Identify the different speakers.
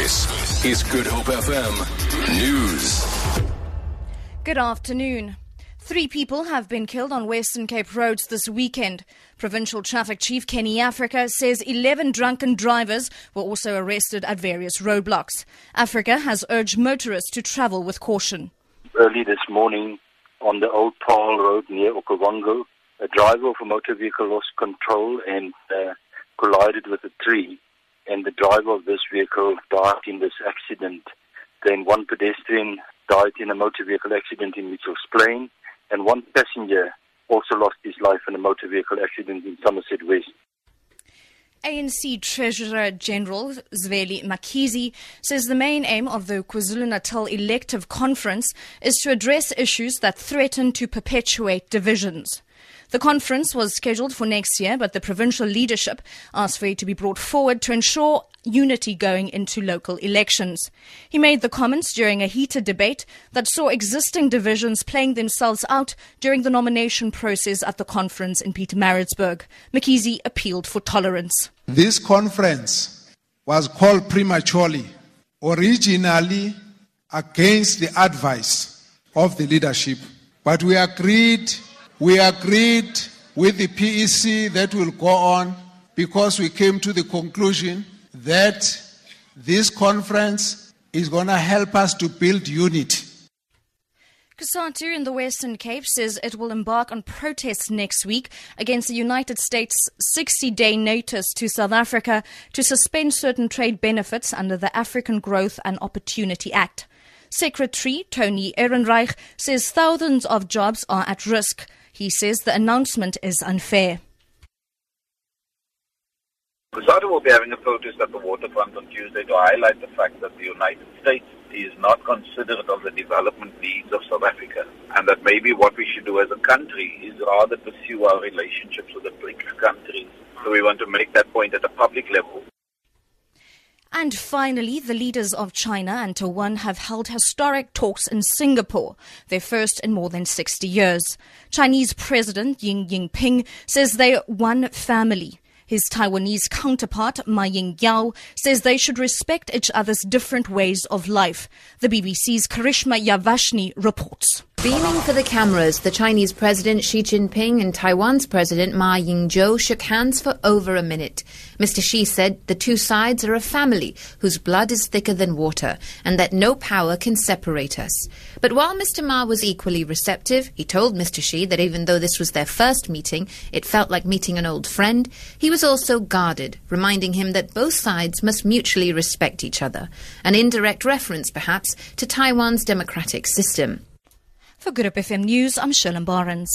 Speaker 1: This is Good Hope FM News.
Speaker 2: Good afternoon. Three people have been killed on Western Cape roads this weekend. Provincial Traffic Chief Kenny Africa says 11 drunken drivers were also arrested at various roadblocks. Africa has urged motorists to travel with caution.
Speaker 3: Early this morning on the Old Paarl Road near Okavango, a driver of a motor vehicle lost control and uh, collided with a tree. And the driver of this vehicle died in this accident. Then one pedestrian died in a motor vehicle accident in Mitchell's Plain and one passenger also lost his life in a motor vehicle accident in Somerset West.
Speaker 2: ANC Treasurer General Zweli Mkhize says the main aim of the KwaZulu-Natal elective conference is to address issues that threaten to perpetuate divisions. The conference was scheduled for next year, but the provincial leadership asked for it to be brought forward to ensure unity going into local elections. He made the comments during a heated debate that saw existing divisions playing themselves out during the nomination process at the conference in Pietermaritzburg. Mkhize appealed for tolerance.
Speaker 4: This conference was called prematurely, originally against the advice of the leadership, but we agreed we agreed with the PEC that will go on because we came to the conclusion that this conference is going to help us to build unity.
Speaker 2: COSATU in the Western Cape says it will embark on protests next week against the United States' 60 day notice to South Africa to suspend certain trade benefits under the African Growth and Opportunity Act. Secretary Tony Ehrenreich says thousands of jobs are at risk. He says the announcement is unfair.
Speaker 5: COSATU will be having a protest at the waterfront on Tuesday to highlight the fact that the United States is not considerate of the development needs of South Africa and that maybe what we should do as a country is rather pursue our relationships with the BRICS countries. So we want to make that point at a public level.
Speaker 2: And finally, the leaders of China and Taiwan have held historic talks in Singapore, their first in more than 60 years. Chinese President Xi Jinping says they're one family. His Taiwanese counterpart, Ma Ying-jeou, says they should respect each other's different ways of life. The BBC's Karishma Vaswani reports.
Speaker 6: Beaming for the cameras, the Chinese President Xi Jinping and Taiwan's President Ma Ying-jeou shook hands for over a minute. Mr. Xi said the two sides are a family whose blood is thicker than water and that no power can separate us. But while Mr. Ma was equally receptive, he told Mr. Xi that even though this was their first meeting, it felt like meeting an old friend. He was also guarded, reminding him that both sides must mutually respect each other. An indirect reference, perhaps, to Taiwan's democratic system.
Speaker 2: For Good FM News, I'm Shirley Barnes.